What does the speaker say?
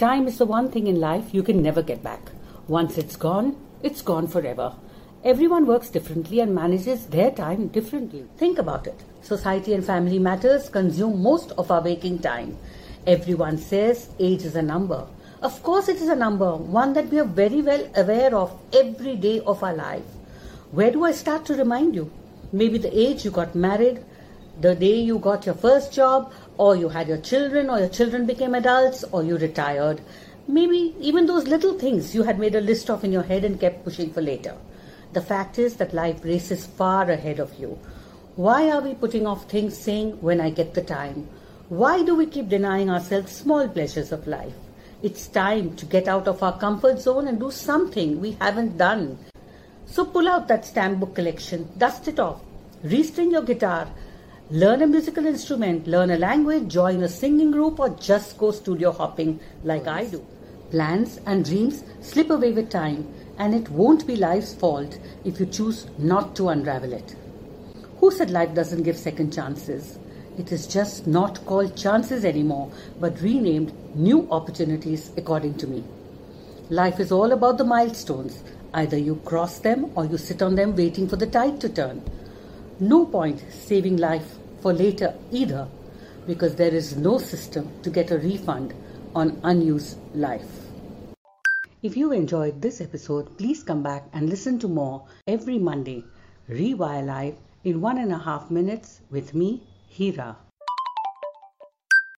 Time is the one thing in life you can never get back. Once it's gone, it's gone forever. Everyone works differently and manages their time differently. Think about it. Society and family matters consume most of our waking time. Everyone says age is a number. Of course, it is a number, one that we are very well aware of every day of our life. Where do I start to remind you? Maybe the age you got married, the day you got your first job, or you had your children, or your children became adults, or you retired. Maybe even those little things you had made a list of in your head and kept pushing for later. The fact is that life races far ahead of you. Why are we putting off things saying, when I get the time? Why do we keep denying ourselves small pleasures of life? It's time to get out of our comfort zone and do something we haven't done. So pull out that stamp book collection, dust it off, restring your guitar, learn a musical instrument, learn a language, join a singing group, or just go studio hopping like I do. Plans and dreams slip away with time, and it won't be life's fault if you choose not to unravel it. Who said life doesn't give second chances? It is just not called chances anymore, but renamed new opportunities, according to me. Life is all about the milestones. Either you cross them or you sit on them waiting for the tide to turn. No point saving life for later either, because there is no system to get a refund on unused life. If you enjoyed this episode, please come back and listen to more every Monday. Rewire Live in one and a half minutes with me, Hira.